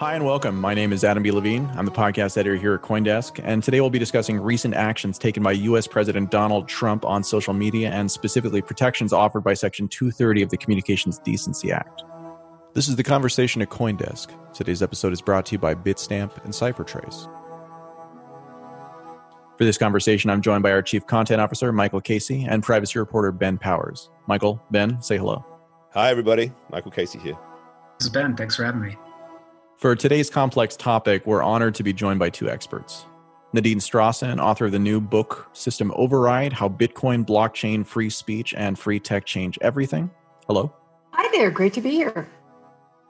Hi and welcome. My name is Adam B. Levine. I'm the podcast editor here at Coindesk, and today we'll be discussing recent actions taken by U.S. President Donald Trump on social media and specifically protections offered by Section 230 of the Communications Decency Act. This is the conversation at Coindesk. Today's episode is brought to you by Bitstamp and CipherTrace. For this conversation, I'm joined by our Chief Content Officer, Michael Casey, and privacy reporter, Ben Powers. Michael, Ben, say hello. Hi, everybody. Michael Casey here. This is Ben. Thanks for having me. For today's complex topic, we're honored to be joined by two experts. Nadine Strossen, author of the new book System Override How Bitcoin, Blockchain, Free Speech, and Free Tech Change Everything. Hello. Hi there. Great to be here.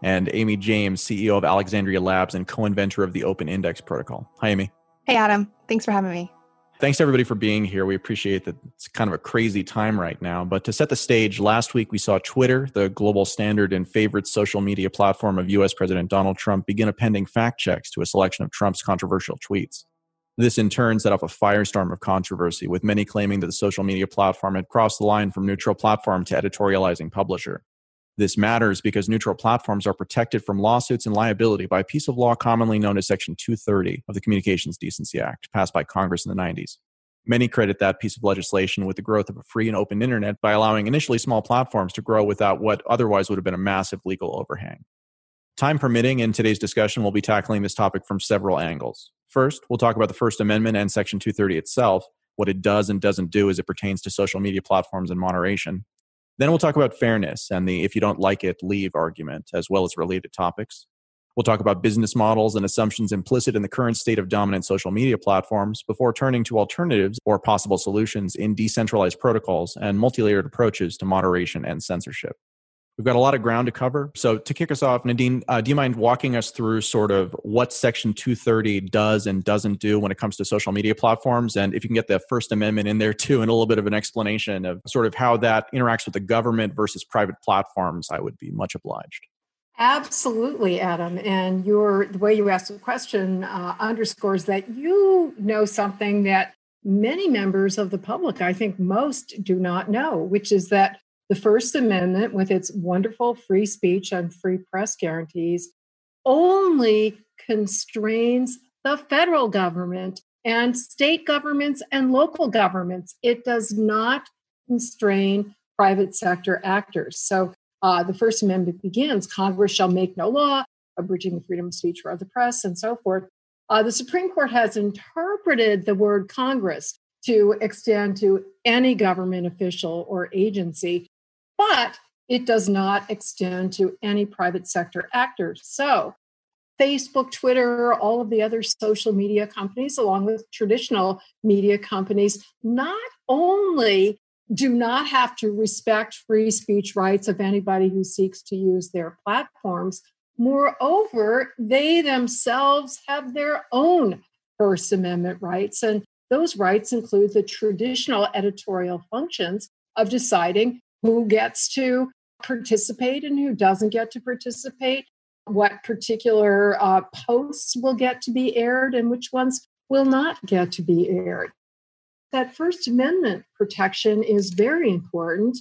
And Amy James, CEO of Alexandria Labs and co inventor of the Open Index Protocol. Hi, Amy. Hey, Adam. Thanks for having me. Thanks to everybody for being here. We appreciate that it's kind of a crazy time right now. But to set the stage, last week we saw Twitter, the global standard and favorite social media platform of US President Donald Trump, begin appending fact checks to a selection of Trump's controversial tweets. This in turn set off a firestorm of controversy, with many claiming that the social media platform had crossed the line from neutral platform to editorializing publisher. This matters because neutral platforms are protected from lawsuits and liability by a piece of law commonly known as Section 230 of the Communications Decency Act, passed by Congress in the 90s. Many credit that piece of legislation with the growth of a free and open internet by allowing initially small platforms to grow without what otherwise would have been a massive legal overhang. Time permitting, in today's discussion, we'll be tackling this topic from several angles. First, we'll talk about the First Amendment and Section 230 itself, what it does and doesn't do as it pertains to social media platforms and moderation. Then we'll talk about fairness and the if you don't like it, leave argument, as well as related topics. We'll talk about business models and assumptions implicit in the current state of dominant social media platforms before turning to alternatives or possible solutions in decentralized protocols and multi layered approaches to moderation and censorship. We've got a lot of ground to cover. So, to kick us off, Nadine, uh, do you mind walking us through sort of what Section 230 does and doesn't do when it comes to social media platforms? And if you can get the First Amendment in there too, and a little bit of an explanation of sort of how that interacts with the government versus private platforms, I would be much obliged. Absolutely, Adam. And your the way you asked the question uh, underscores that you know something that many members of the public, I think most, do not know, which is that the First Amendment, with its wonderful free speech and free press guarantees, only constrains the federal government and state governments and local governments. It does not constrain private sector actors. So uh, the First Amendment begins Congress shall make no law abridging the freedom of speech or of the press and so forth. Uh, the Supreme Court has interpreted the word Congress to extend to any government official or agency but it does not extend to any private sector actors. So, Facebook, Twitter, all of the other social media companies, along with traditional media companies, not only do not have to respect free speech rights of anybody who seeks to use their platforms. Moreover, they themselves have their own First Amendment rights. And those rights include the traditional editorial functions of deciding who gets to participate and who doesn't get to participate, what particular uh, posts will get to be aired and which ones will not get to be aired. That First Amendment protection is very important.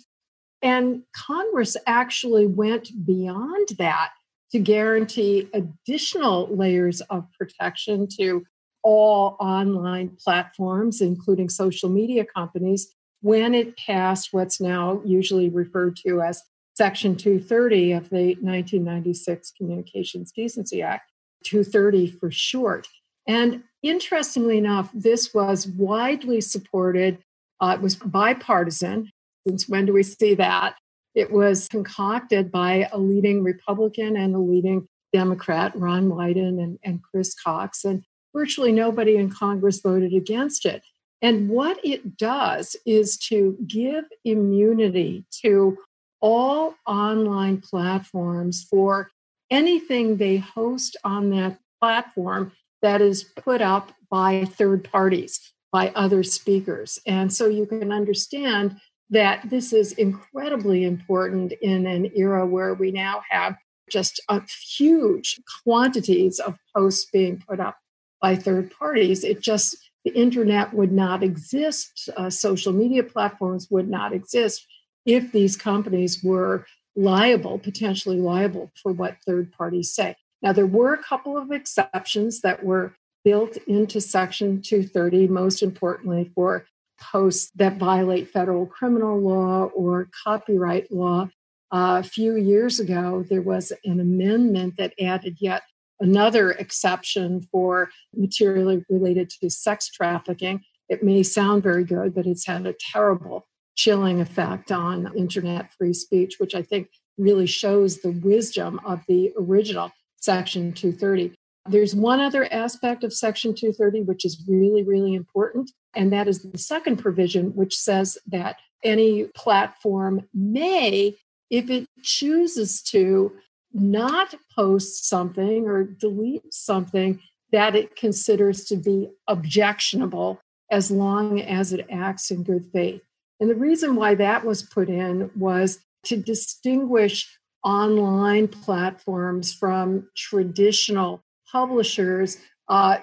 And Congress actually went beyond that to guarantee additional layers of protection to all online platforms, including social media companies, when it passed what's now usually referred to as Section 230 of the 1996 Communications Decency Act, 230 for short. And interestingly enough, this was widely supported. Uh, it was bipartisan. Since when do we see that? It was concocted by a leading Republican and a leading Democrat, Ron Wyden and, and Chris Cox. And virtually nobody in Congress voted against it. And what it does is to give immunity to all online platforms for anything they host on that platform that is put up by third parties, by other speakers. And so you can understand that this is incredibly important in an era where we now have just huge quantities of posts being put up by third parties. It just, the internet would not exist, uh, social media platforms would not exist if these companies were liable, potentially liable for what third parties say. Now, there were a couple of exceptions that were built into Section 230, most importantly for posts that violate federal criminal law or copyright law. Uh, a few years ago, there was an amendment that added yet another exception for materially related to sex trafficking. It may sound very good, but it's had a terrible chilling effect on internet free speech, which I think really shows the wisdom of the original Section 230. There's one other aspect of Section 230 which is really, really important, and that is the second provision, which says that any platform may, if it chooses to, not post something or delete something that it considers to be objectionable as long as it acts in good faith. And the reason why that was put in was to distinguish online platforms from traditional publishers. Uh,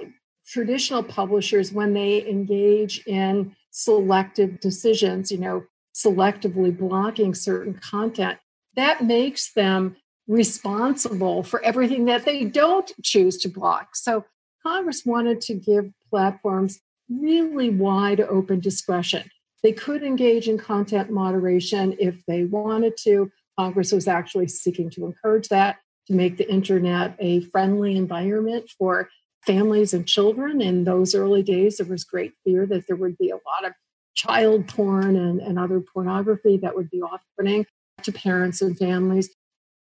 traditional publishers, when they engage in selective decisions, you know, selectively blocking certain content, that makes them responsible for everything that they don't choose to block. So Congress wanted to give platforms really wide open discretion. They could engage in content moderation if they wanted to. Congress was actually seeking to encourage that, to make the internet a friendly environment for families and children. In those early days, there was great fear that there would be a lot of child porn and, and other pornography that would be off putting to parents and families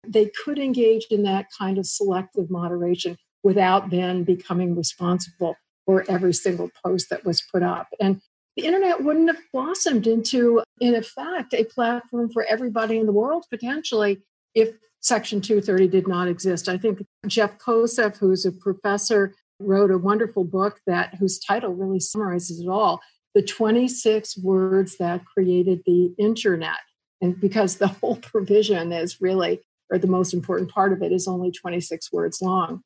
they could engage in that kind of selective moderation without then becoming responsible for every single post that was put up. And the internet wouldn't have blossomed into, in effect, a platform for everybody in the world potentially if Section 230 did not exist. I think Jeff Kosseff, who's a professor, wrote a wonderful book that whose title really summarizes it all the 26 words that created the internet and because the whole provision is really or the most important part of it is only 26 words long.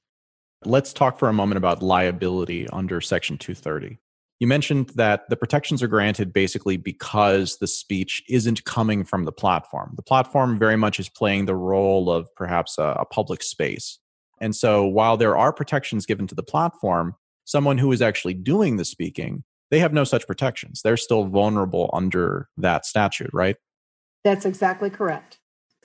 Let's talk for a moment about liability under Section 230. You mentioned that the protections are granted basically because the speech isn't coming from the platform. The platform very much is playing the role of perhaps a, a public space. And so while there are protections given to the platform, someone who is actually doing the speaking, they have no such protections. They're still vulnerable under that statute, right? That's exactly correct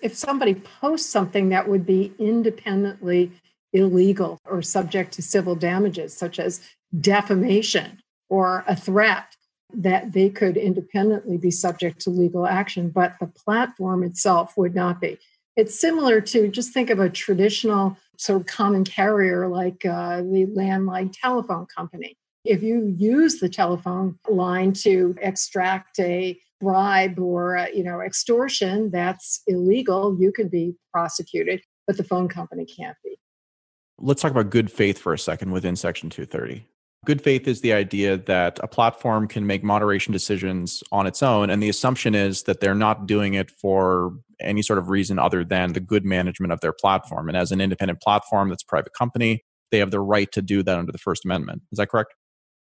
if somebody posts something that would be independently illegal or subject to civil damages, such as defamation or a threat, that they could independently be subject to legal action, but the platform itself would not be. It's similar to just think of a traditional sort of common carrier like uh, the landline telephone company. If you use the telephone line to extract a bribe or uh, you know extortion that's illegal you can be prosecuted but the phone company can't be. Let's talk about good faith for a second within section 230 good faith is the idea that a platform can make moderation decisions on its own and the assumption is that they're not doing it for any sort of reason other than the good management of their platform and as an independent platform that's a private company they have the right to do that under the first amendment. Is that correct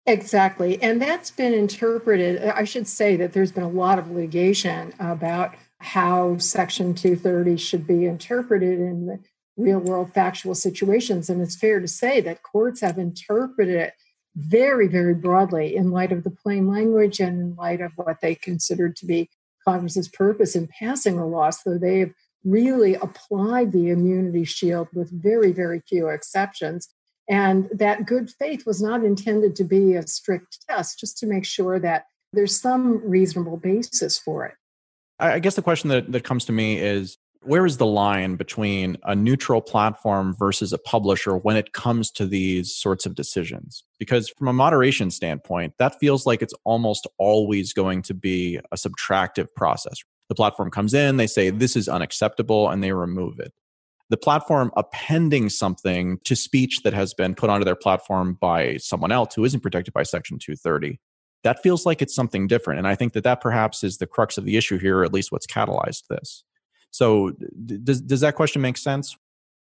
Exactly. And that's been interpreted. I should say that there's been a lot of litigation about how Section 230 should be interpreted. in the real world factual situations. And it's fair to say that courts have interpreted it very, very broadly in light of the plain language and in light of what they considered to be Congress's purpose in passing the law. So they've really applied the immunity shield with very, very few exceptions. And that good faith was not intended to be a strict test, just to make sure that there's some reasonable basis for it. I guess the question that, that comes to me is where is the line between a neutral platform versus a publisher when it comes to these sorts of decisions? Because from a moderation standpoint, that feels like it's almost always going to be a subtractive process. The platform comes in, they say, this is unacceptable, and they remove it. The platform appending something to speech that has been put onto their platform by someone else who isn't protected by Section 230 that feels like it's something different. And I think that that perhaps is the crux of the issue here, or at least what's catalyzed this. So, d- does, does that question make sense?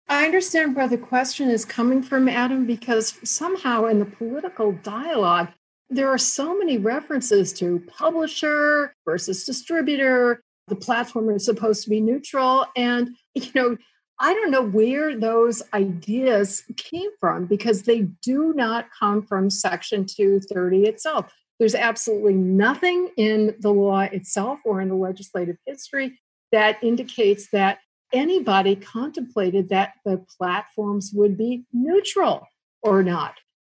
I understand where the question is coming from, Adam, because somehow in the political dialogue, there are so many references to publisher versus distributor. The platform is supposed to be neutral. And, you know, I don't know where those ideas came from because they do not come from Section 230 itself. There's absolutely nothing in the law itself or in the legislative history that indicates that anybody contemplated that the platforms would be neutral or not.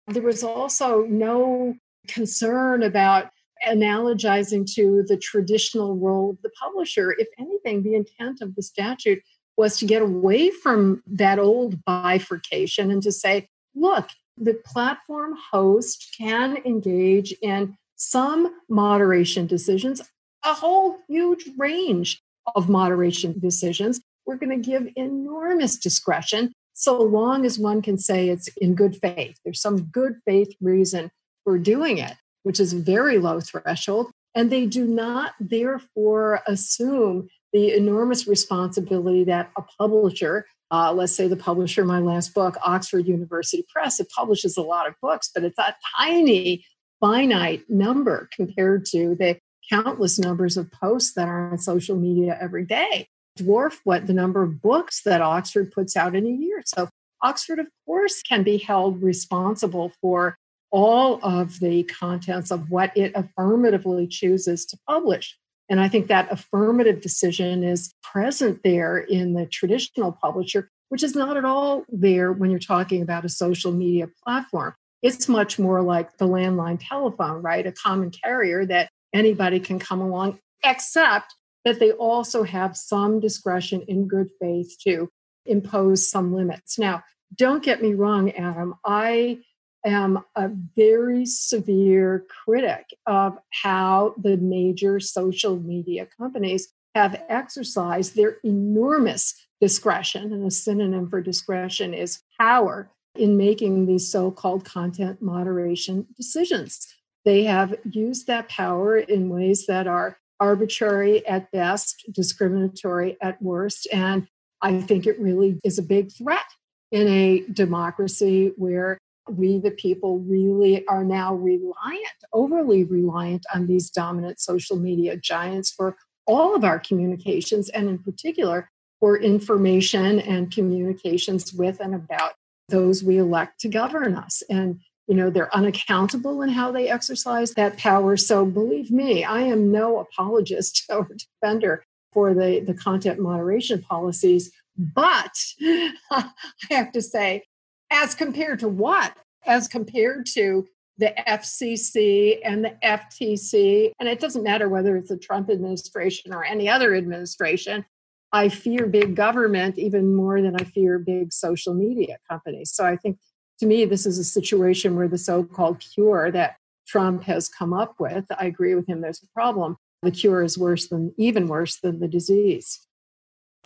There was also no concern about analogizing to the traditional role of the publisher. If anything, the intent of the statute was to get away from that old bifurcation and to say, look, the platform host can engage in some moderation decisions, a whole huge range of moderation decisions. We're going to give enormous discretion so long as one can say it's in good faith. There's some good faith reason for doing it, which is very low threshold. And they do not therefore assume the enormous responsibility that a publisher uh, let's say the publisher of my last book, Oxford University Press, it publishes a lot of books, but it's a tiny, finite number compared to the countless numbers of posts that are on social media every day, dwarf what the number of books that Oxford puts out in a year. So, Oxford, of course, can be held responsible for all of the contents of what it affirmatively chooses to publish. And I think that affirmative decision is present there in the traditional publisher, which is not at all there when you're talking about a social media platform. It's much more like the landline telephone, right? A common carrier that anybody can come along, except that they also have some discretion in good faith to impose some limits. Now, don't get me wrong, Adam. I am a very severe critic of how the major social media companies have exercised their enormous discretion, and a synonym for discretion is power in making these so called content moderation decisions. They have used that power in ways that are arbitrary at best, discriminatory at worst, and I think it really is a big threat in a democracy where we, the people, really are now reliant, overly reliant on these dominant social media giants for all of our communications, and in particular for information and communications with and about those we elect to govern us. And you know they're unaccountable in how they exercise that power so believe me i am no apologist or defender for the, the content moderation policies but i have to say as compared to what? As compared to the FCC and the FTC. And it doesn't matter whether it's the Trump administration or any other administration. I fear big government even more than I fear big social media companies. So I think to me, this is a situation where the so called cure that Trump has come up with, I agree with him, there's a problem. The cure is worse than, even worse than the disease.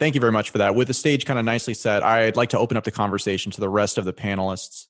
Thank you very much for that. With the stage kind of nicely set, I'd like to open up the conversation to the rest of the panelists.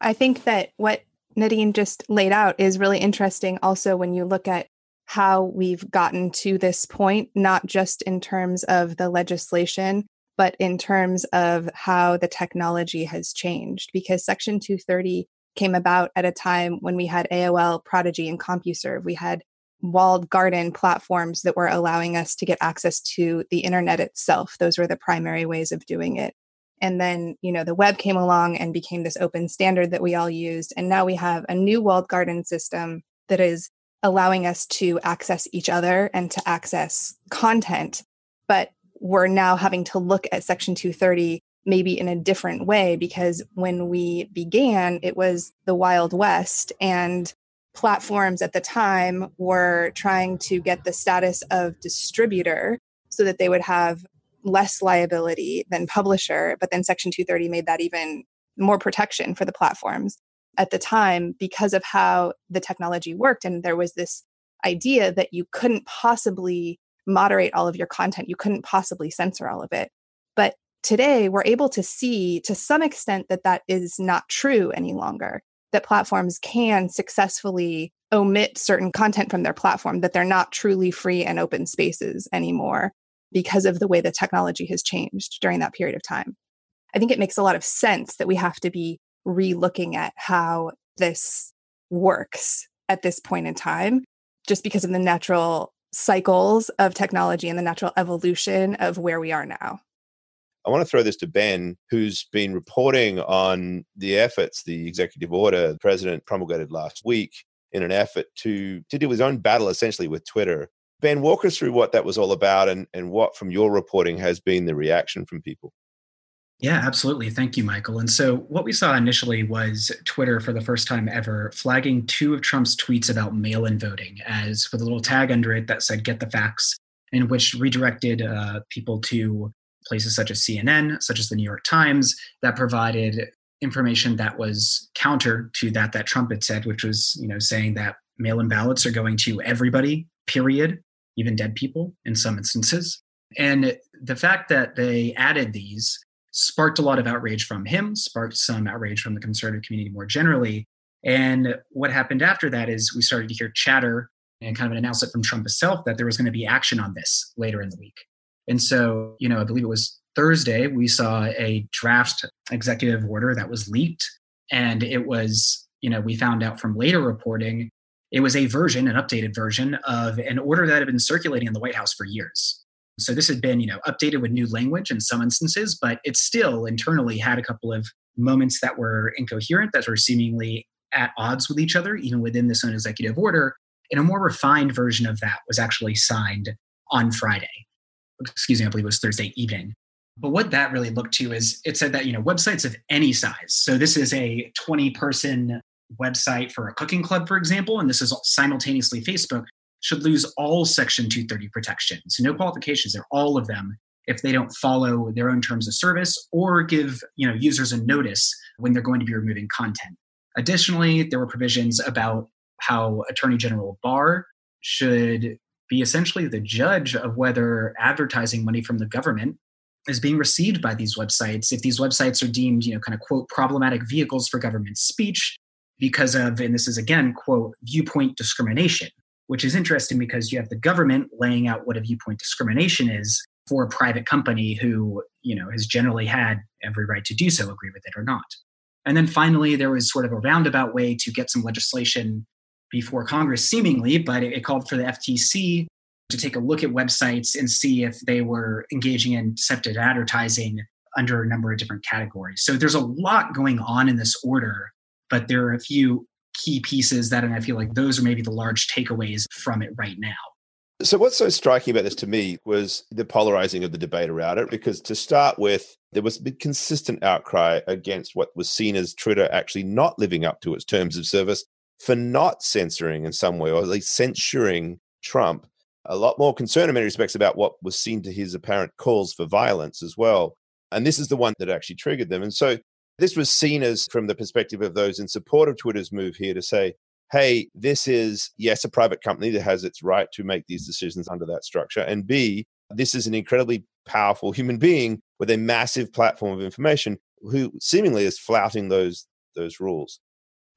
I think that what Nadine just laid out is really interesting also when you look at how we've gotten to this point, not just in terms of the legislation, but in terms of how the technology has changed. Because Section 230 came about at a time when we had AOL, Prodigy, and CompuServe. We had walled garden platforms that were allowing us to get access to the internet itself. Those were the primary ways of doing it. And then, you know, the web came along and became this open standard that we all used. And now we have a new walled garden system that is allowing us to access each other and to access content. But we're now having to look at Section 230 maybe in a different way because when we began, it was the Wild West and platforms at the time were trying to get the status of distributor so that they would have less liability than publisher. But then Section 230 made that even more protection for the platforms at the time because of how the technology worked. And there was this idea that you couldn't possibly moderate all of your content, you couldn't possibly censor all of it. But today, we're able to see to some extent that that is not true any longer, that platforms can successfully omit certain content from their platform, that they're not truly free and open spaces anymore because of the way the technology has changed during that period of time. I think it makes a lot of sense that we have to be re-looking at how this works at this point in time just because of the natural cycles of technology and the natural evolution of where we are now. I want to throw this to Ben, who's been reporting on the efforts, the executive order the president promulgated last week in an effort to, to do his own battle essentially with Twitter. Ben, walk us through what that was all about and, and what from your reporting has been the reaction from people. Yeah, absolutely. Thank you, Michael. And so, what we saw initially was Twitter, for the first time ever, flagging two of Trump's tweets about mail in voting as with a little tag under it that said, get the facts, and which redirected uh, people to places such as CNN, such as the New York Times, that provided information that was counter to that that Trump had said, which was, you know, saying that mail in ballots are going to everybody, period, even dead people in some instances. And the fact that they added these sparked a lot of outrage from him, sparked some outrage from the conservative community more generally. And what happened after that is we started to hear chatter and kind of an announcement from Trump himself that there was going to be action on this later in the week. And so, you know, I believe it was Thursday, we saw a draft executive order that was leaked. And it was, you know, we found out from later reporting, it was a version, an updated version of an order that had been circulating in the White House for years. So this had been, you know, updated with new language in some instances, but it still internally had a couple of moments that were incoherent, that were seemingly at odds with each other, even within this own executive order. And a more refined version of that was actually signed on Friday. Excuse me, I believe it was Thursday evening. But what that really looked to is it said that, you know, websites of any size. So this is a 20 person website for a cooking club, for example, and this is simultaneously Facebook should lose all Section 230 protections. No qualifications, they're all of them if they don't follow their own terms of service or give you know users a notice when they're going to be removing content. Additionally, there were provisions about how Attorney General Barr should be essentially the judge of whether advertising money from the government is being received by these websites if these websites are deemed you know kind of quote problematic vehicles for government speech because of and this is again quote viewpoint discrimination which is interesting because you have the government laying out what a viewpoint discrimination is for a private company who, you know, has generally had every right to do so, agree with it or not. And then finally, there was sort of a roundabout way to get some legislation before Congress, seemingly, but it, called for the FTC to take a look at websites and see if they were engaging in deceptive advertising under a number of different categories. So there's a lot going on in this order, but there are a few key pieces that, and I feel like those are maybe the large takeaways from it right now. So, what's so striking about this to me was the polarizing of the debate around it, because to start with, there was a consistent outcry against what was seen as Twitter actually not living up to its terms of service for not censoring in some way, or at least censuring Trump. A lot more concern in many respects about what was seen to his apparent calls for violence as well. And this is the one that actually triggered them. And so this was seen as from the perspective of those in support of Twitter's move here to say, hey, this is, yes, a private company that has its right to make these decisions under that structure. And B, this is an incredibly powerful human being with a massive platform of information who seemingly is flouting those, those rules.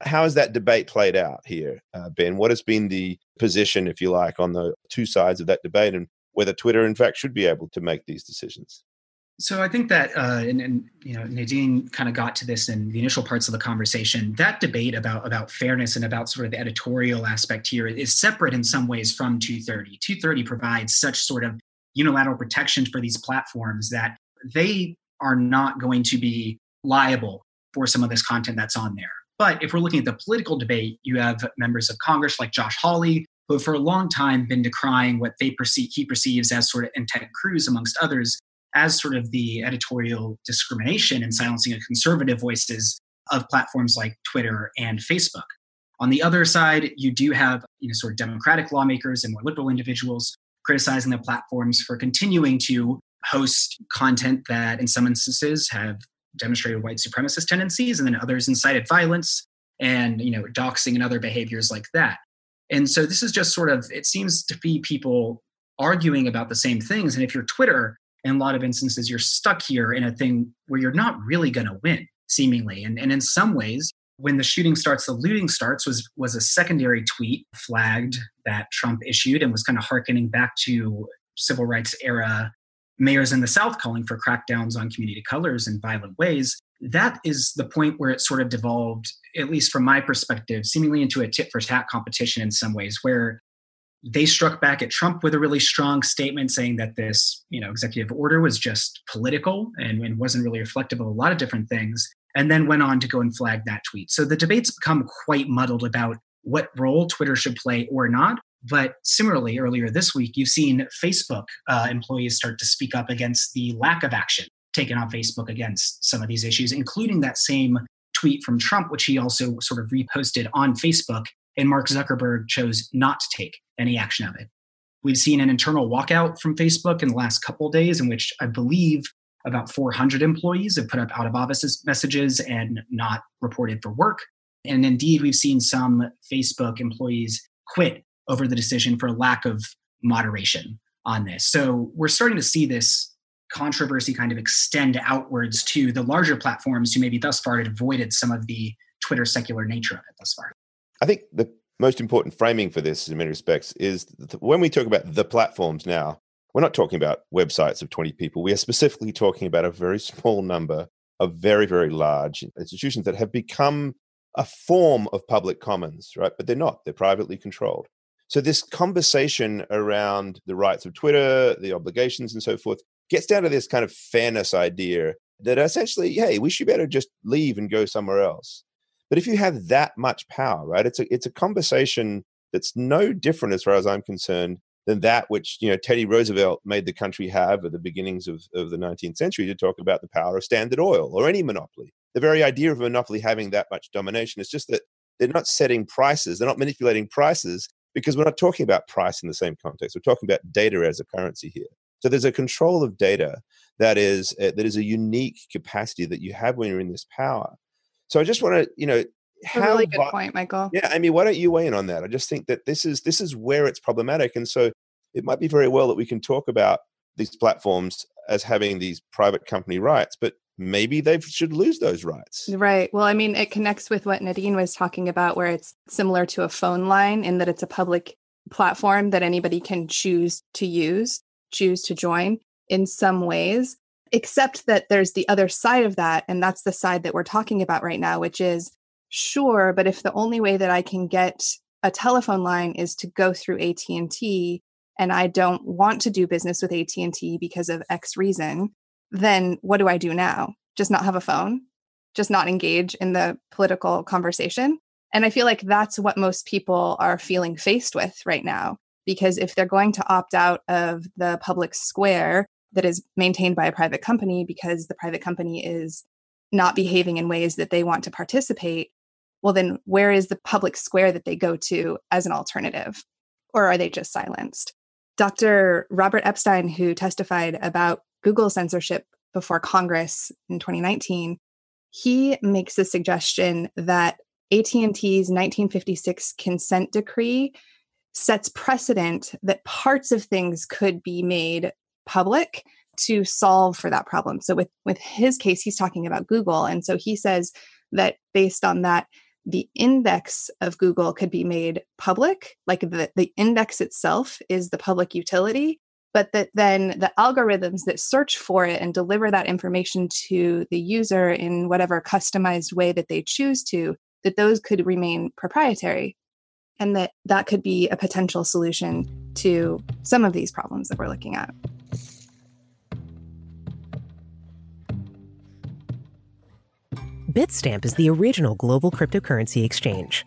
How has that debate played out here, uh, Ben? What has been the position, if you like, on the two sides of that debate and whether Twitter, in fact, should be able to make these decisions? So I think that, uh, and, and, you know, Nadine kind of got to this in the initial parts of the conversation. That debate about about fairness and about sort of the editorial aspect here is separate in some ways from 230. 230 provides such sort of unilateral protection for these platforms that they are not going to be liable for some of this content that's on there. But if we're looking at the political debate, you have members of Congress like Josh Hawley, who have for a long time been decrying what they perceive he perceives as sort of and Ted Cruz, amongst others, as sort of the editorial discrimination and silencing of conservative voices of platforms like Twitter and Facebook. On the other side, you do have you know sort of democratic lawmakers and more liberal individuals criticizing the platforms for continuing to host content that in some instances have demonstrated white supremacist tendencies, and then others incited violence and you know doxing and other behaviors like that. And so this is just sort of it seems to be people arguing about the same things. And if you're Twitter, in a lot of instances, you're stuck here in a thing where you're not really going to win, seemingly. And, and in some ways, when the shooting starts, the looting starts was was a secondary tweet flagged that Trump issued and was kind of harkening back to civil rights era mayors in the South calling for crackdowns on community colors in violent ways. That is the point where it sort of devolved, at least from my perspective, seemingly into a tit for tat competition in some ways, where they struck back at Trump with a really strong statement saying that this, you know, executive order was just political and, and wasn't really reflective of a lot of different things, and then went on to go and flag that tweet. So the debate's become quite muddled about what role Twitter should play or not. But similarly, earlier this week, you've seen Facebook uh, employees start to speak up against the lack of action taken on Facebook against some of these issues, including that same tweet from Trump, which he also sort of reposted on Facebook. And Mark Zuckerberg chose not to take any action of it. We've seen an internal walkout from Facebook in the last couple days, in which I believe about 400 employees have put up out of office messages and not reported for work. And indeed, we've seen some Facebook employees quit over the decision for lack of moderation on this. So we're starting to see this controversy kind of extend outwards to the larger platforms who maybe thus far had avoided some of the Twitter secular nature of it thus far. I think the most important framing for this, in many respects, is when we talk about the platforms now, we're not talking about websites of 20 people. We are specifically talking about a very small number of very, very large institutions that have become a form of public commons, right? But they're not, they're privately controlled. So this conversation around the rights of Twitter, the obligations, and so forth gets down to this kind of fairness idea that essentially, hey, we should better just leave and go somewhere else. But if you have that much power, right, it's a it's a conversation that's no different as far as I'm concerned than that which you know Teddy Roosevelt made the country have at the beginnings of, of the 19th century to talk about the power of Standard Oil or any monopoly. The very idea of a monopoly having that much domination is just that they're not setting prices, they're not manipulating prices, because we're not talking about price in the same context. We're talking about data as a currency here. So there's a control of data that is uh, that is a unique capacity that you have when you're in this power. So I just want to, you know, how, a really good point, Michael. Yeah, I mean, why don't you weigh in on that? I just think that this is this is where it's problematic, and so it might be very well that we can talk about these platforms as having these private company rights, but maybe they should lose those rights. Right. Well, I mean, it connects with what Nadine was talking about, where it's similar to a phone line in that it's a public platform that anybody can choose to use, choose to join in some ways, except that there's the other side of that. And that's the side that we're talking about right now, which is sure, but if the only way that I can get a telephone line is to go through AT&T and I don't want to do business with AT&T because of X reason, then what do I do now? Just not have a phone? Just not engage in the political conversation? And I feel like that's what most people are feeling faced with right now. Because if they're going to opt out of the public square that is maintained by a private company because the private company is not behaving in ways that they want to participate, well, then where is the public square that they go to as an alternative? Or are they just silenced? Dr. Robert Epstein, who testified about Google censorship before Congress in 2019, he makes a suggestion that AT&T's 1956 consent decree sets precedent that parts of things could be made public to solve for that problem. So with with his case he's talking about Google and so he says that based on that the index of Google could be made public, like the, the index itself is the public utility, but that then the algorithms that search for it and deliver that information to the user in whatever customized way that they choose to that those could remain proprietary and that that could be a potential solution to some of these problems that we're looking at Bitstamp is the original global cryptocurrency exchange.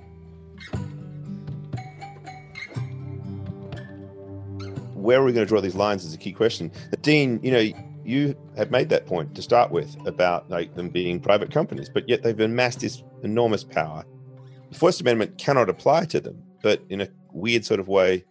where are we going to draw these lines is a key question. Dean, you know, you have made that point to start with about like them being private companies, but yet they've amassed this enormous power. The First Amendment cannot apply to them, but in a weird sort of way,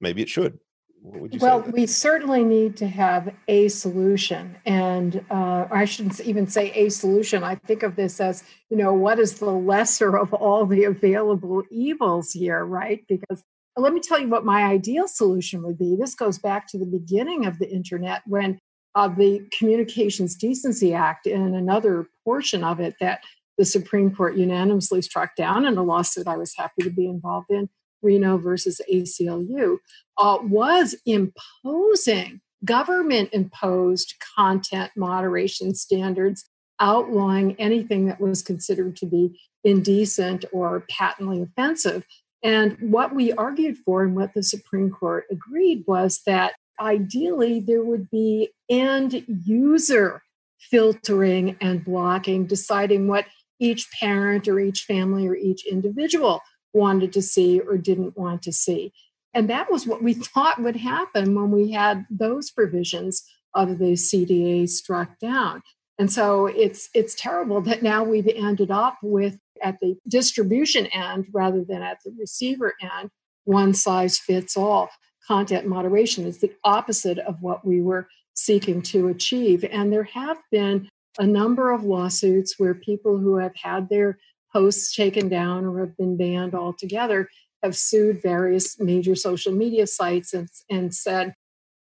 maybe it should. well, we certainly need to have a solution, and uh, I shouldn't even say a solution. I think of this as, you know, what is the lesser of all the available evils here, right? Because let me tell you what my ideal solution would be. This goes back to the beginning of the internet when uh, the Communications Decency Act and another portion of it that the Supreme Court unanimously struck down in a lawsuit I was happy to be involved in, Reno versus ACLU, uh, was imposing government imposed content moderation standards outlawing anything that was considered to be indecent or patently offensive. And what we argued for and what the Supreme Court agreed was that ideally there would be end user filtering and blocking, deciding what each parent or each family or each individual wanted to see or didn't want to see. And that was what we thought would happen when we had those provisions of the CDA struck down. And so it's it's terrible that now we've ended up with at the distribution end rather than at the receiver end, one size fits all. Content moderation is the opposite of what we were seeking to achieve. And there have been a number of lawsuits where people who have had their posts taken down or have been banned altogether have sued various major social media sites and, and said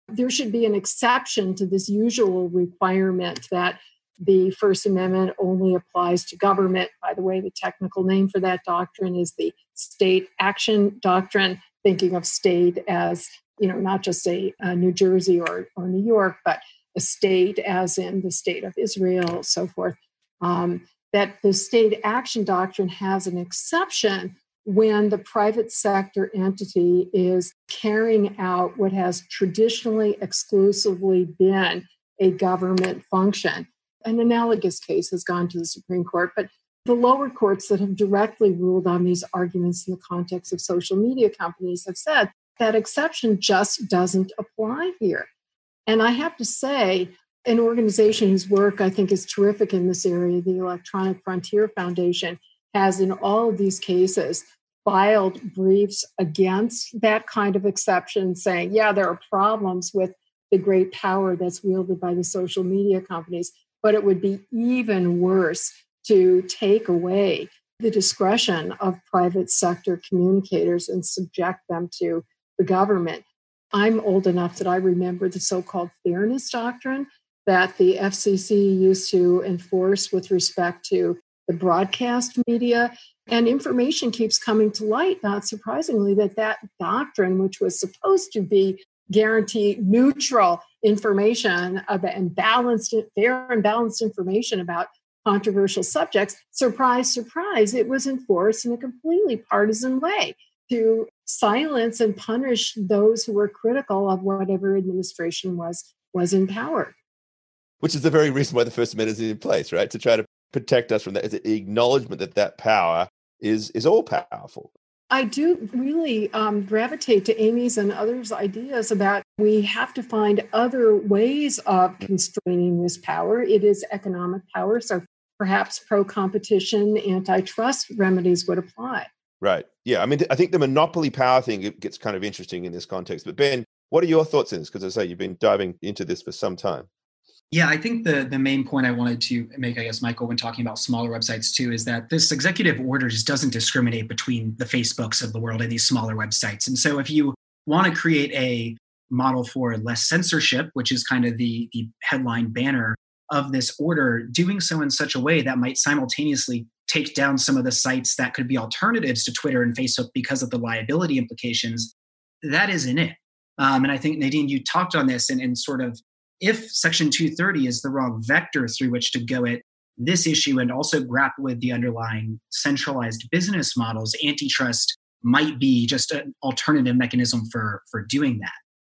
there should be an exception to this usual requirement that the First Amendment only applies to government. By the way, the technical name for that doctrine is the State Action Doctrine, thinking of state as, you know, not just a, a New Jersey or, or New York, but a state as in the state of Israel, so forth. Um, that the State Action Doctrine has an exception when the private sector entity is carrying out what has traditionally exclusively been a government function an analogous case has gone to the Supreme Court, but the lower courts that have directly ruled on these arguments in the context of social media companies have said that exception just doesn't apply here. And I have to say, an organization whose work I think is terrific in this area, the Electronic Frontier Foundation, has in all of these cases filed briefs against that kind of exception, saying, yeah, there are problems with the great power that's wielded by the social media companies but it would be even worse to take away the discretion of private sector communicators and subject them to the government. I'm old enough that I remember the so called fairness doctrine that the FCC used to enforce with respect to the broadcast media. And information keeps coming to light, not surprisingly, that that doctrine, which was supposed to be guarantee neutral information about, and balanced, fair and balanced information about controversial subjects. Surprise, surprise, it was enforced in a completely partisan way to silence and punish those who were critical of whatever administration was was in power. Which is the very reason why the First Amendment is in place, right? To try to protect us from that, is the acknowledgement that that power is is all powerful. I do really um, gravitate to Amy's and others' ideas about we have to find other ways of constraining this power. It is economic power. So perhaps pro competition antitrust remedies would apply. Right. Yeah. I mean, I think the monopoly power thing it gets kind of interesting in this context. But Ben, what are your thoughts on this? Because I say you've been diving into this for some time. Yeah, I think the the main point I wanted to make, I guess, Michael, when talking about smaller websites too, is that this executive order just doesn't discriminate between the Facebooks of the world and these smaller websites. And so, if you want to create a model for less censorship, which is kind of the the headline banner of this order, doing so in such a way that might simultaneously take down some of the sites that could be alternatives to Twitter and Facebook because of the liability implications, that isn't it. Um, and I think Nadine, you talked on this and, and sort of if Section 230 is the wrong vector through which to go at this issue and also grapple with the underlying centralized business models, antitrust might be just an alternative mechanism for, for doing that.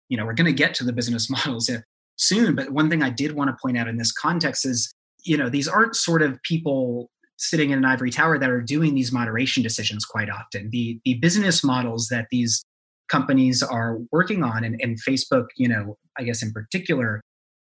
You know, we're going to get to the business models uh, soon, but one thing I did want to point out in this context is, you know, these aren't sort of people sitting in an ivory tower that are doing these moderation decisions quite often. The the business models that these companies are working on and, and Facebook, you know, I guess in particular,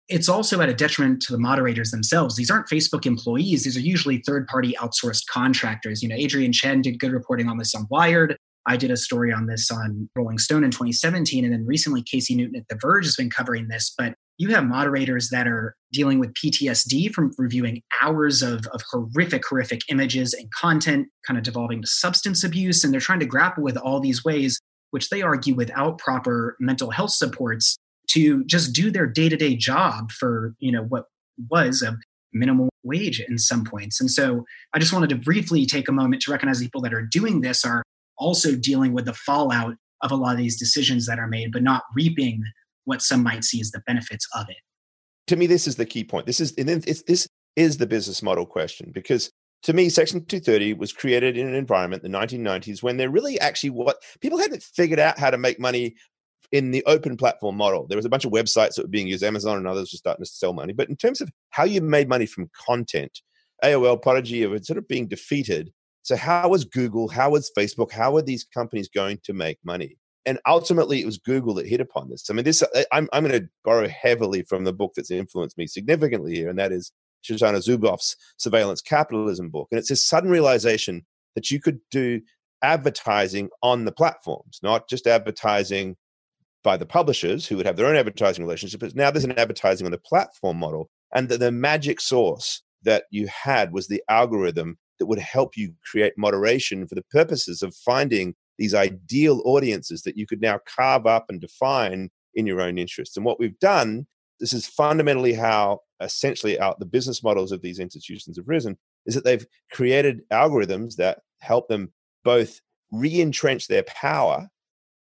it's also at a detriment to the moderators themselves. These aren't Facebook employees. These are usually third-party outsourced contractors. You know, Adrian Chen did good reporting on this on Wired. I did a story on this on Rolling Stone in 2017. And then recently, Casey Newton at The Verge has been covering this. But you have moderators that are dealing with PTSD from reviewing hours of, of horrific, horrific images and content, kind of devolving to substance abuse. And they're trying to grapple with all these ways, which they argue without proper mental health supports to just do their day-to-day job for you know what was a minimum wage in some points. And so i just wanted to briefly take a moment to recognize people that are doing this are also dealing with the fallout of a lot of these decisions that are made but not reaping what some might see as the benefits of it. To me this is the key point. This is it's, this is the business model question because to me, Section 230 was created in an environment the 1990s when they're really actually what people hadn't figured out how to make money in the open platform model, there was a bunch of websites that were being used. Amazon and others were starting to sell money. But in terms of how you made money from content, AOL, Prodigy were sort of being defeated. So how was Google, how was Facebook, how are these companies going to make money? And ultimately, it was Google that hit upon this. I mean, this I'm, I'm going to borrow heavily from the book that's influenced me significantly here, and that is Shoshana Zuboff's Surveillance Capitalism book. And it's this sudden realization that you could do advertising on the platforms, not just advertising by the publishers who would have their own advertising relationship. But now there's an advertising on the platform model. And the, the magic source that you had was the algorithm that would help you create moderation for the purposes of finding these ideal audiences that you could now carve up and define in your own interests. And what we've done, this is fundamentally how essentially out the business models of these institutions have risen, is that they've created algorithms that help them both re-entrench their power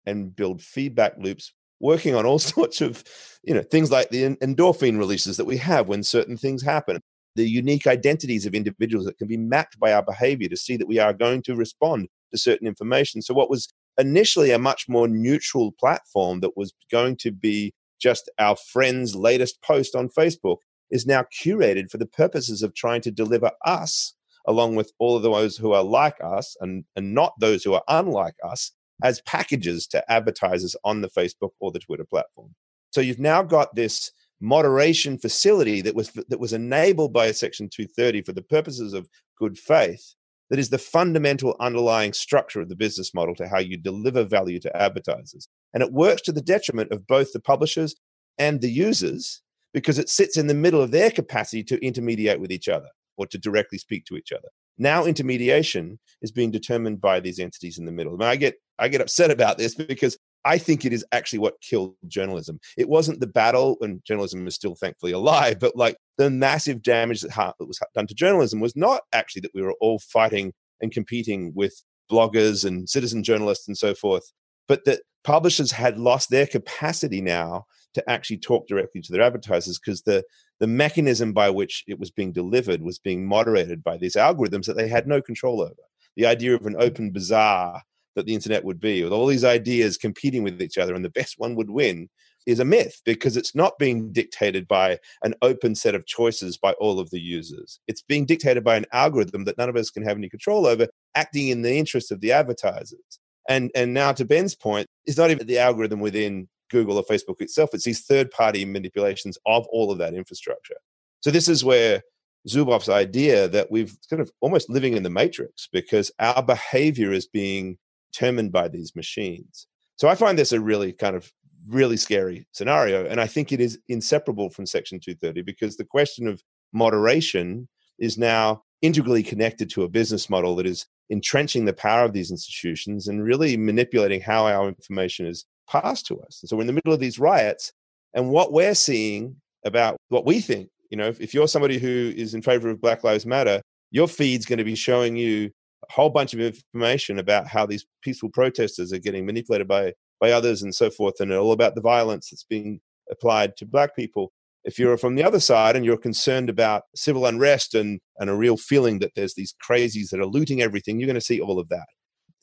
and build feedback loops working on all sorts of you know things like the endorphin releases that we have when certain things happen. The unique identities of individuals that can be mapped by our behavior to see that we are going to respond to certain information. So what was initially a much more neutral platform that was going to be just our friend's latest post on facebook is now curated for the purposes of trying to deliver us along with all of those who are like us and, and not those who are unlike us as packages to advertisers on the Facebook or the Twitter platform. So you've now got this moderation facility that was that was enabled by section 230 for the purposes of good faith that is the fundamental underlying structure of the business model to how you deliver value to advertisers and it works to the detriment of both the publishers and the users because it sits in the middle of their capacity to intermediate with each other or to directly speak to each other now intermediation is being determined by these entities in the middle. I, mean, I get I get upset about this because I think it is actually what killed journalism. It wasn't the battle, and journalism is still thankfully alive, but like the massive damage that was done to journalism was not actually that we were all fighting and competing with bloggers and citizen journalists and so forth, but that publishers had lost their capacity now to actually talk directly to their advertisers because the the mechanism by which it was being delivered was being moderated by these algorithms that they had no control over. The idea of an hmm. open bazaar that the internet would be, with all these ideas competing with each other and the best one would win, is a myth because it's not being dictated by an open set of choices by all of the users. It's being dictated by an algorithm that none of us can have any control over, acting in the interest of the advertisers. And and now to Ben's point, it's not even the algorithm within Google or Facebook itself. It's these third party manipulations of all of that infrastructure. So this is where Zuboff's idea that we've kind of almost living in the matrix because our behavior is being determined by these machines. So I find this a really kind of really scary scenario. And I think it is inseparable from Section 230 because the question of moderation is now integrally connected to a business model that is entrenching the power of these institutions and really manipulating how our information is passed to us. And so we're in the middle of these riots, and what we're seeing about what we think, you know, if, if you're somebody who is in favor of Black Lives Matter, your feed's going to be showing you a whole bunch of information about how these peaceful protesters are getting manipulated by by others and so forth, and all about the violence that's being applied to black people. If you're from the other side and you're concerned about civil unrest and, and a real feeling that there's these crazies that are looting everything, you're going to see all of that.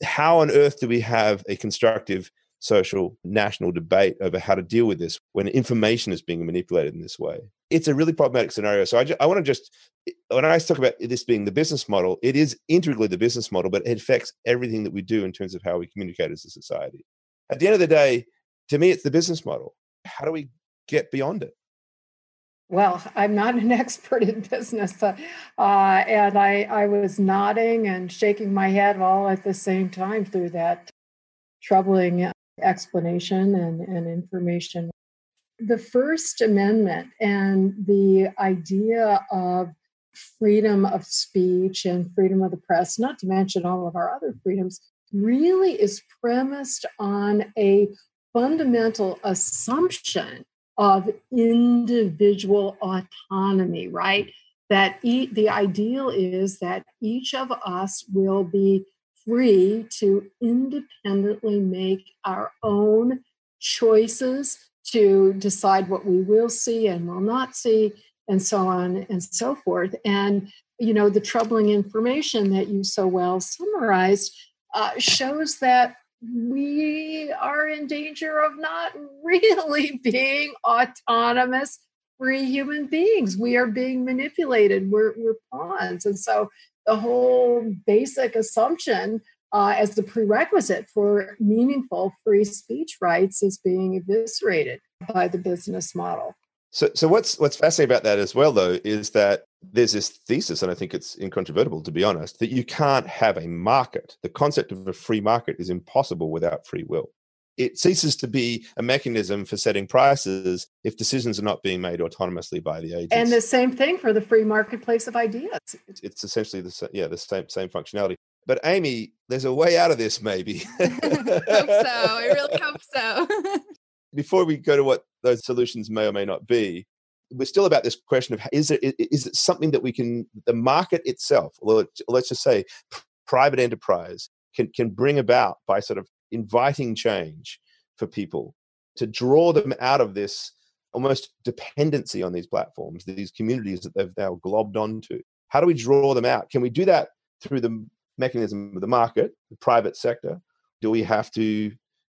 How on earth do we have a constructive social national debate over how to deal with this when information is being manipulated in this way? It's a really problematic scenario. So I, just, I want to just, when I talk about this being the business model, it is integrally the business model, but it affects everything that we do in terms of how we communicate as a society at the end of the day, to me, it's the business model. How do we get beyond it? Well, I'm not an expert in business, uh, uh, and I, I was nodding and shaking my head all at the same time through that troubling explanation and, and information. The First Amendment and the idea of freedom of speech and freedom of the press, not to mention all of our other freedoms, really is premised on a fundamental assumption of individual autonomy, right? That e- the ideal is that each of us will be free to independently make our own choices to decide what we will see and will not see, and so on and so forth. And, you know, the troubling information that you so well summarized uh, shows that we are in danger of not really being autonomous free human beings. We are being manipulated. We're, we're pawns. And so the whole basic assumption uh, as the prerequisite for meaningful free speech rights is being eviscerated by the business model. So, so what's what's fascinating about that as well, though, is that there's this thesis, and I think it's incontrovertible, to be honest, that you can't have a market. The concept of a free market is impossible without free will. It ceases to be a mechanism for setting prices if decisions are not being made autonomously by the agents. And the same thing for the free marketplace of ideas. It's essentially the yeah the same same functionality. But Amy, there's a way out of this, maybe. hope so. I really hope so. Before we go to what those solutions may or may not be, we're still about this question of is it is it something that we can the market itself or let's just say private enterprise can can bring about by sort of inviting change for people to draw them out of this almost dependency on these platforms these communities that they've now globbed onto how do we draw them out can we do that through the mechanism of the market the private sector do we have to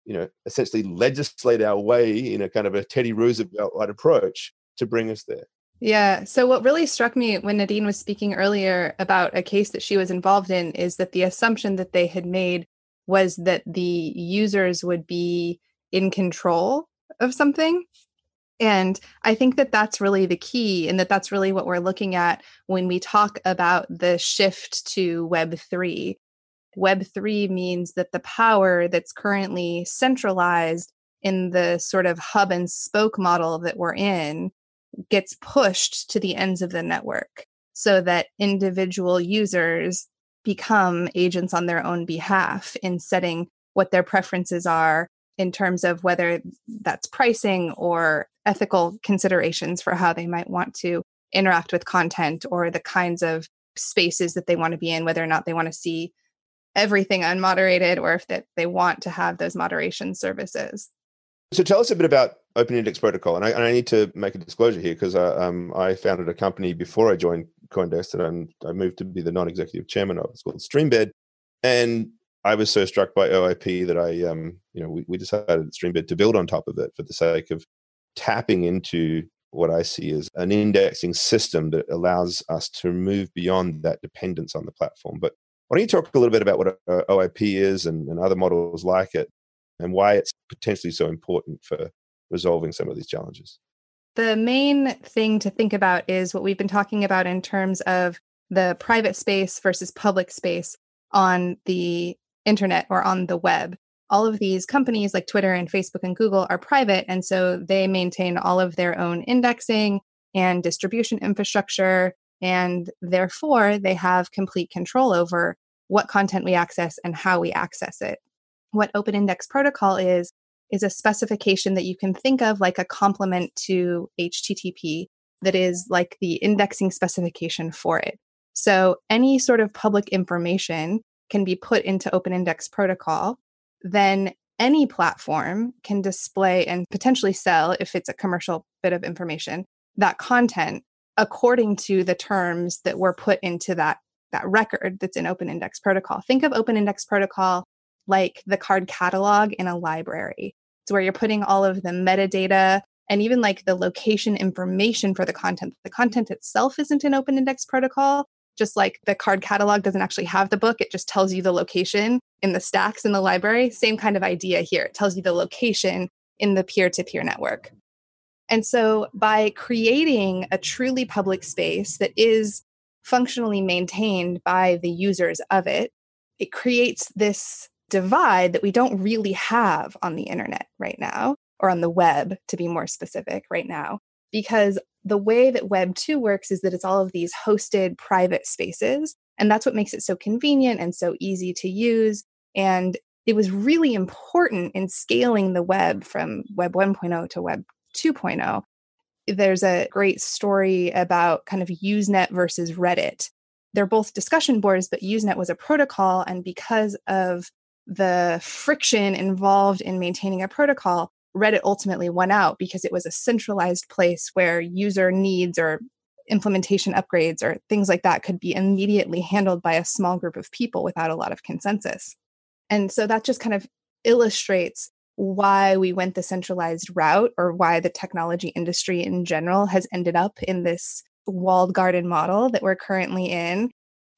you know essentially legislate our way in a kind of a teddy roosevelt approach to bring us there. Yeah. So, what really struck me when Nadine was speaking earlier about a case that she was involved in is that the assumption that they had made was that the users would be in control of something. And I think that that's really the key, and that that's really what we're looking at when we talk about the shift to Web3. Web3 means that the power that's currently centralized in the sort of hub and spoke model that we're in gets pushed to the ends of the network so that individual users become agents on their own behalf in setting what their preferences are in terms of whether that's pricing or ethical considerations for how they might want to interact with content or the kinds of spaces that they want to be in, whether or not they want to see everything unmoderated or if that they want to have those moderation services. So tell us a bit about Open Index Protocol, and I, and I need to make a disclosure here because uh, um, I founded a company before I joined CoinDesk that I'm, I moved to be the non-executive chairman of. It's called Streambed, and I was so struck by OIP that I, um, you know, we, we decided at Streambed to build on top of it for the sake of tapping into what I see as an indexing system that allows us to move beyond that dependence on the platform. But why don't you talk a little bit about what uh, OIP is and, and other models like it, and why it's potentially so important for resolving some of these challenges. the main thing to think about is what we've been talking about in terms of the private space versus public space on the internet or on the web. All of these companies like Twitter and Facebook and Google are private, and so they maintain all of their own indexing and distribution infrastructure. And therefore, they have complete control over what content we access and how we access it. What Open Index Protocol is, is a specification that you can think of like a complement to HTTP that is like the indexing specification for it. So any sort of public information can be put into Open Index Protocol. Then any platform can display and potentially sell, if it's a commercial bit of information, that content according to the terms that were put into that that record that's in open index protocol think of open index protocol like the card catalog in a library where you're putting all of the metadata and even like the location information for the content. The content itself isn't an open index protocol just like the card catalog doesn't actually have the book. It just tells you the location in the stacks in the library. Same kind of idea here. It tells you the location in the peer-to-peer network. And so, by creating a truly public space that is functionally maintained by the users of it, it creates this divide that we don't really have on the internet right now, or on the web, to be more specific, right now. Because the way that Web 2 works is that it's all of these hosted private spaces. And that's what makes it so convenient and so easy to use. And it was really important in scaling the web from Web 1.0 to Web 2.0. There's a great story about kind of Usenet versus Reddit. They're both discussion boards, but Usenet was a protocol. And because of the friction involved in maintaining a protocol, Reddit ultimately won out because it was a centralized place where user needs or implementation upgrades or things like that could be immediately handled by a small group of people without a lot of consensus. And so that just kind of illustrates why we went the centralized route or why the technology industry in general has ended up in this walled garden model that we're currently in.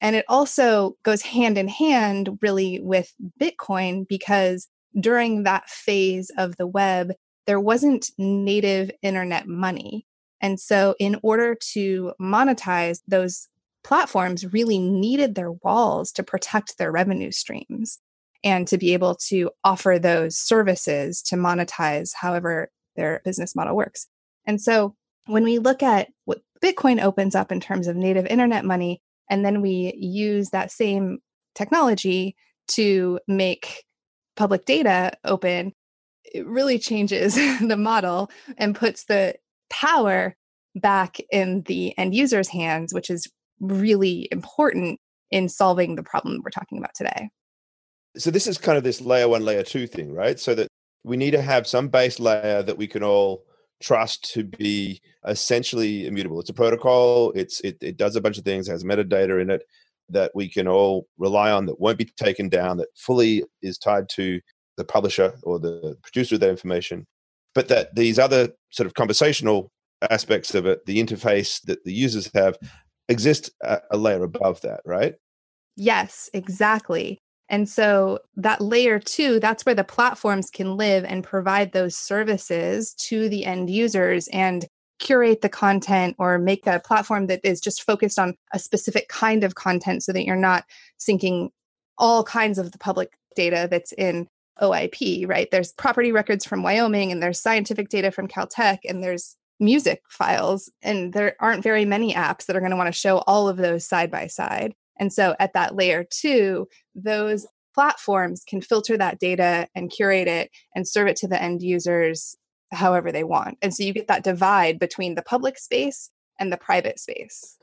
And it also goes hand in hand really with Bitcoin because during that phase of the web, there wasn't native internet money. And so, in order to monetize, those platforms really needed their walls to protect their revenue streams and to be able to offer those services to monetize however their business model works. And so when we look at what Bitcoin opens up in terms of native internet money, and then we use that same technology to make public data open, it really changes the model and puts the power back in the end user's hands, which is really important in solving the problem we're talking about today so this is kind of this layer one, layer two thing, right? So that we need to have some base layer that we can all trust to be essentially immutable. It's a protocol. It's it, it does a bunch of things, has metadata in it that we can all rely on that won't be taken down, that fully is tied to the publisher or the producer of that information. But that these other sort of conversational aspects of it, the interface that the users have, exist a layer above that, right? Yes, exactly. And so that layer two, that's where the platforms can live and provide those services to the end users and curate the content or make a platform that is just focused on a specific kind of content so that you're not syncing all kinds of the public data that's in OIP, right? There's property records from Wyoming and there's scientific data from Caltech and there's music files. And there aren't very many apps that are going to want to show all of those side by side. And so at that layer two, those platforms can filter that data and curate it and serve it to the end users however they want. And so you get that divide between the public space and the private space.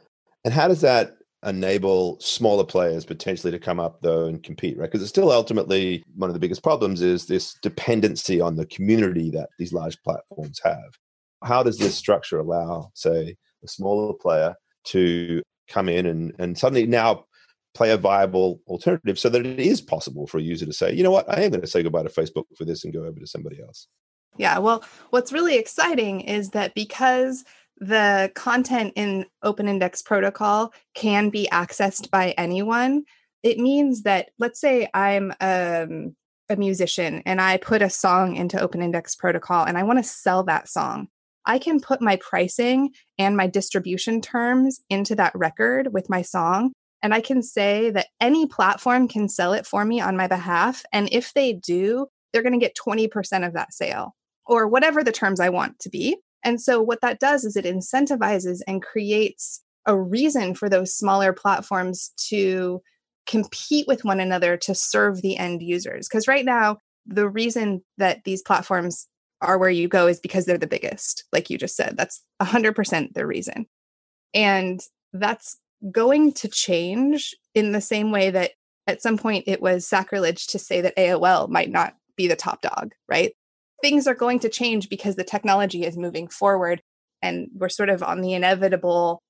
And how does that enable smaller players potentially to come up though and compete, right? Because it's still ultimately one of the biggest problems is this dependency on the community that these large platforms have. How does this structure allow, say, a smaller player to come in and, and suddenly now play a viable alternative so that it is possible for a user to say, you know what, I am going to say goodbye to Facebook for this and go over to somebody else. Yeah, well, what's really exciting is that because the content in Open Index Protocol can be accessed by anyone, it means that, let's say I'm um, a musician and I put a song into Open Index Protocol and I want to sell that song. I can put my pricing and my distribution terms into that record with my song. And I can say that any platform can sell it for me on my behalf. And if they do, they're going to get 20% of that sale or whatever the terms I want to be. And so, what that does is it incentivizes and creates a reason for those smaller platforms to compete with one another to serve the end users. Because right now, the reason that these platforms are where you go is because they're the biggest, like you just said. That's 100% the reason. And that's going to change in the same way that at some point it was sacrilege to say that AOL might not be the top dog, right? Things are going to change because the technology is moving forward and we're sort of on the inevitable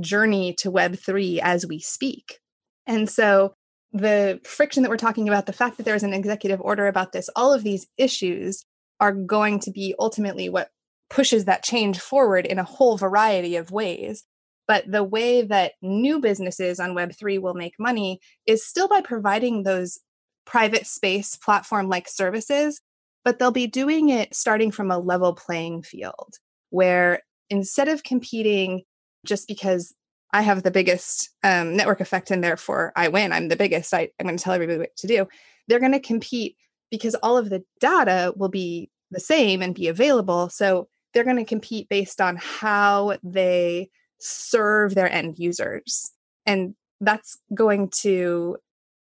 journey to Web3 as we speak. And so the friction that we're talking about, the fact that there's an executive order about this, all of these issues are going to be ultimately what pushes that change forward in a whole variety of ways. But the way that new businesses on Web3 will make money is still by providing those private space platform like services, but they'll be doing it starting from a level playing field where instead of competing just because I have the biggest um, network effect and therefore I win, I'm the biggest, I, I'm going to tell everybody what to do, they're going to compete because all of the data will be the same and be available. So they're going to compete based on how they serve their end users. And that's going to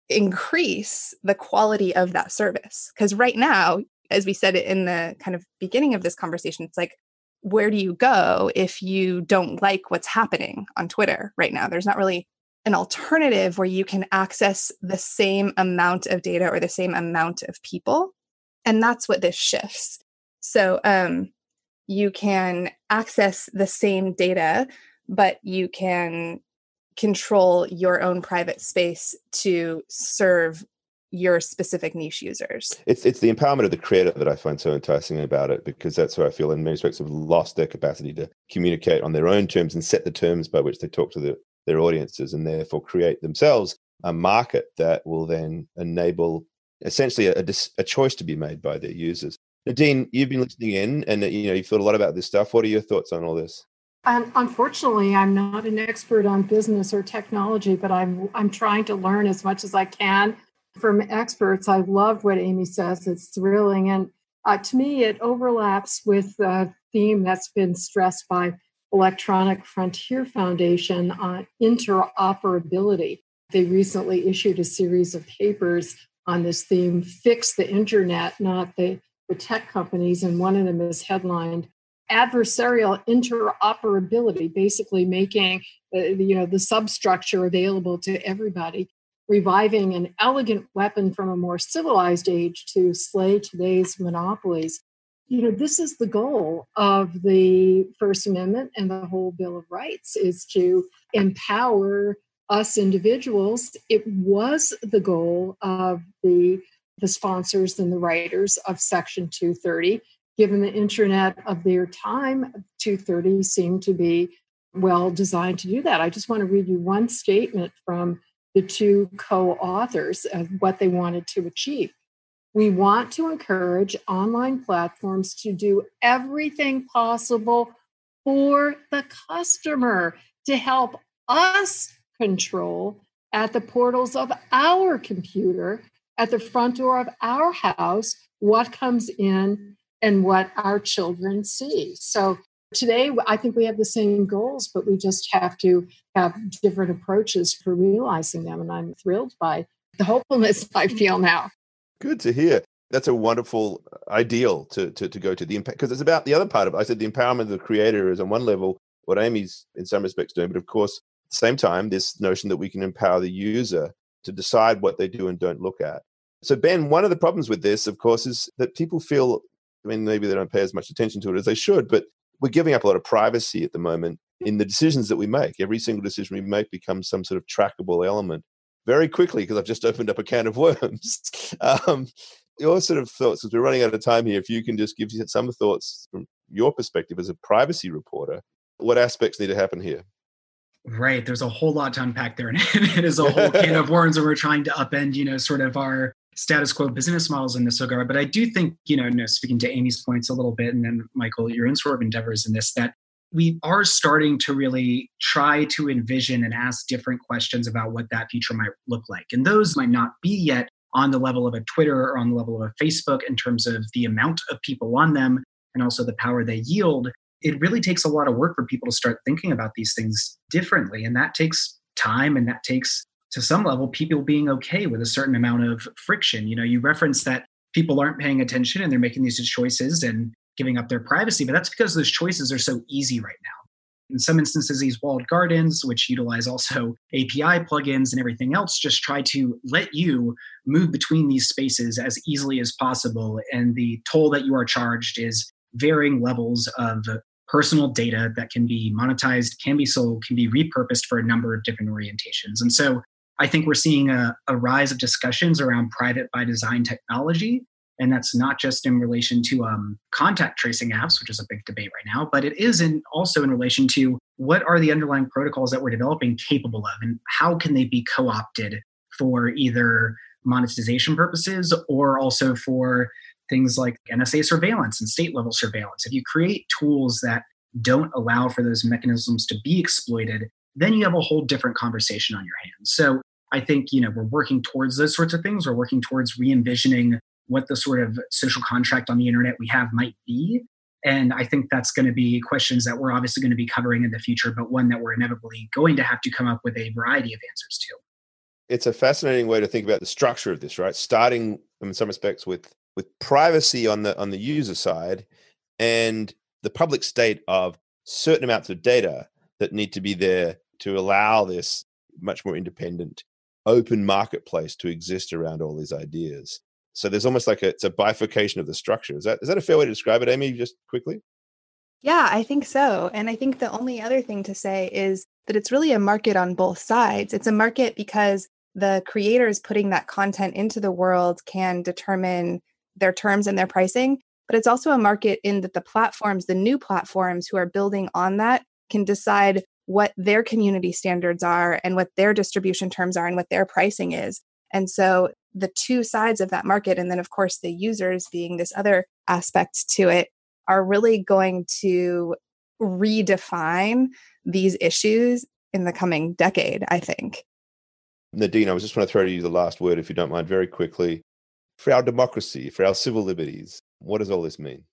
increase the quality of that service. Because right now, as we said in the kind of beginning of this conversation, it's like, where do you go if you don't like what's happening on Twitter right now? There's not really an alternative where you can access the same amount of data or the same amount of people. And that's what this shifts. So um, you can access the same data, but you can control your own private space to serve your specific niche users. It's it's the empowerment of the creator that I find so enticing about it because that's where I feel in many respects have lost their capacity to communicate on their own terms and set the terms by which they talk to the, their audiences and therefore create themselves a market that will then enable essentially a, a choice to be made by their users. Nadine, you've been listening in and you know you've thought a lot about this stuff. What are your thoughts on all this? And unfortunately, I'm not an expert on business or technology, but I'm I'm trying to learn as much as I can from experts. I love what Amy says, it's thrilling. And uh, to me, it overlaps with a theme that's been stressed by Electronic Frontier Foundation on interoperability. They recently issued a series of papers on this theme fix the internet, not the, the tech companies. And one of them is headlined adversarial interoperability, basically making uh, you know the substructure available to everybody reviving an elegant weapon from a more civilized age to slay today's monopolies. You know, this is the goal of the First Amendment and the whole Bill of Rights is to empower us individuals. It was the goal of the the sponsors and the writers of Section 230. Given the internet of their time, 230 seemed to be well designed to do that. I just want to read you one statement from the two co authors of what they wanted to achieve. We want to encourage online platforms to do everything possible for the customer to help us control at the portals of our computer, at the front door of our house, what comes in and what our children see. So Today, I think we have the same goals, but we just have to have different approaches for realizing them. And I'm thrilled by the hopefulness I feel now. Good to hear. That's a wonderful uh, ideal to, to, to go to the impact because it's about the other part of it. I said the empowerment of the creator is on one level what Amy's in some respects doing, but of course, at the same time, this notion that we can empower the user to decide what they do and don't look at. So, Ben, one of the problems with this, of course, is that people feel I mean, maybe they don't pay as much attention to it as they should, but we're giving up a lot of privacy at the moment in the decisions that we make. Every single decision we make becomes some sort of trackable element very quickly because I've just opened up a can of worms. um, your sort of thoughts, because we're running out of time here, if you can just give some thoughts from your perspective as a privacy reporter, what aspects need to happen here? Right. There's a whole lot to unpack there. And it is a whole can of worms and we're trying to upend, you know, sort of our status quo business models in this regard. But I do think, you know, no, speaking to Amy's points a little bit, and then Michael, your in sort of endeavors in this, that we are starting to really try to envision and ask different questions about what that future might look like. And those might not be yet on the level of a Twitter or on the level of a Facebook in terms of the amount of people on them and also the power they yield. It really takes a lot of work for people to start thinking about these things differently. And that takes time and that takes, to some level, people being okay with a certain amount of friction. You know, you reference that people aren't paying attention and they're making these choices and giving up their privacy, but that's because those choices are so easy right now. In some instances, these walled gardens, which utilize also API plugins and everything else, just try to let you move between these spaces as easily as possible. And the toll that you are charged is varying levels of personal data that can be monetized, can be sold, can be repurposed for a number of different orientations. And so I think we're seeing a, a rise of discussions around private by design technology and that's not just in relation to um, contact tracing apps, which is a big debate right now, but it is in, also in relation to what are the underlying protocols that we're developing capable of, and how can they be co-opted for either monetization purposes or also for things like NSA surveillance and state level surveillance. If you create tools that don't allow for those mechanisms to be exploited, then you have a whole different conversation on your hands. So I think you know we're working towards those sorts of things. We're working towards re-envisioning what the sort of social contract on the internet we have might be. And I think that's going to be questions that we're obviously going to be covering in the future, but one that we're inevitably going to have to come up with a variety of answers to. It's a fascinating way to think about the structure of this, right? Starting in some respects with with privacy on the on the user side and the public state of certain amounts of data that need to be there to allow this much more independent open marketplace to exist around all these ideas so there's almost like a, it's a bifurcation of the structure. Is that is that a fair way to describe it, Amy? Just quickly. Yeah, I think so. And I think the only other thing to say is that it's really a market on both sides. It's a market because the creators putting that content into the world can determine their terms and their pricing. But it's also a market in that the platforms, the new platforms who are building on that, can decide what their community standards are and what their distribution terms are and what their pricing is. And so the two sides of that market, and then of course the users being this other aspect to it, are really going to redefine these issues in the coming decade, I think. Nadine, I was just want to throw to you the last word, if you don't mind, very quickly. For our democracy, for our civil liberties, what does all this mean?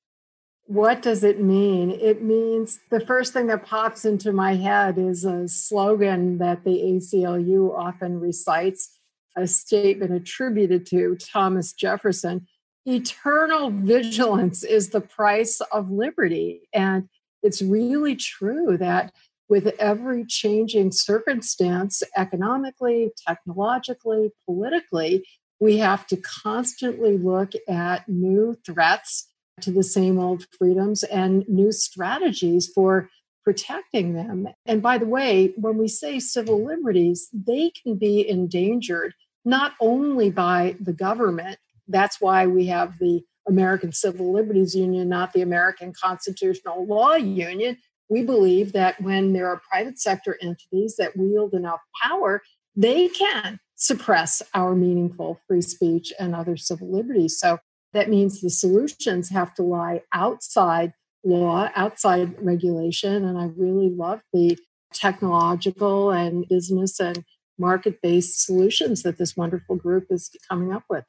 What does it mean? It means the first thing that pops into my head is a slogan that the ACLU often recites a statement attributed to Thomas Jefferson eternal vigilance is the price of liberty. And it's really true that with every changing circumstance, economically, technologically, politically, we have to constantly look at new threats to the same old freedoms and new strategies for protecting them. And by the way, when we say civil liberties, they can be endangered not only by the government. That's why we have the American Civil Liberties Union, not the American Constitutional Law Union. We believe that when there are private sector entities that wield enough power, they can suppress our meaningful free speech and other civil liberties. So that means the solutions have to lie outside law, outside regulation. And I really love the technological and business and market based solutions that this wonderful group is coming up with.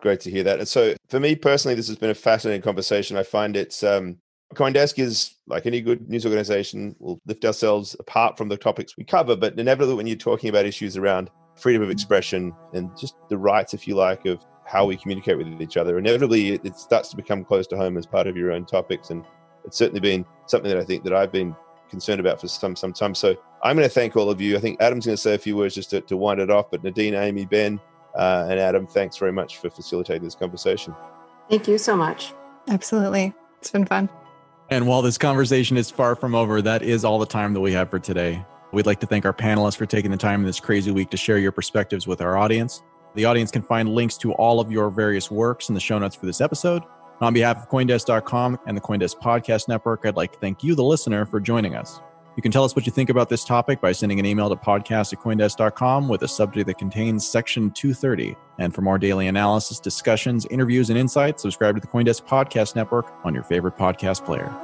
Great to hear that. And so, for me personally, this has been a fascinating conversation. I find it's um, CoinDesk is like any good news organization, we'll lift ourselves apart from the topics we cover, but inevitably, when you're talking about issues around freedom of expression and just the rights, if you like, of how we communicate with each other, inevitably it starts to become close to home as part of your own topics. And it's certainly been something that I think that I've been concerned about for some some time. So I'm going to thank all of you. I think Adam's going to say a few words just to, to wind it off. But Nadine, Amy, Ben, uh, and Adam, thanks very much for facilitating this conversation. Thank you so much. Absolutely. It's been fun. And while this conversation is far from over, that is all the time that we have for today. We'd like to thank our panelists for taking the time in this crazy week to share your perspectives with our audience. The audience can find links to all of your various works in the show notes for this episode. On behalf of Coindesk.com and the Coindesk Podcast Network, I'd like to thank you, the listener, for joining us. You can tell us what you think about this topic by sending an email to podcast at Coindesk.com with a subject that contains Section 230. And for more daily analysis, discussions, interviews, and insights, subscribe to the Coindesk Podcast Network on your favorite podcast player.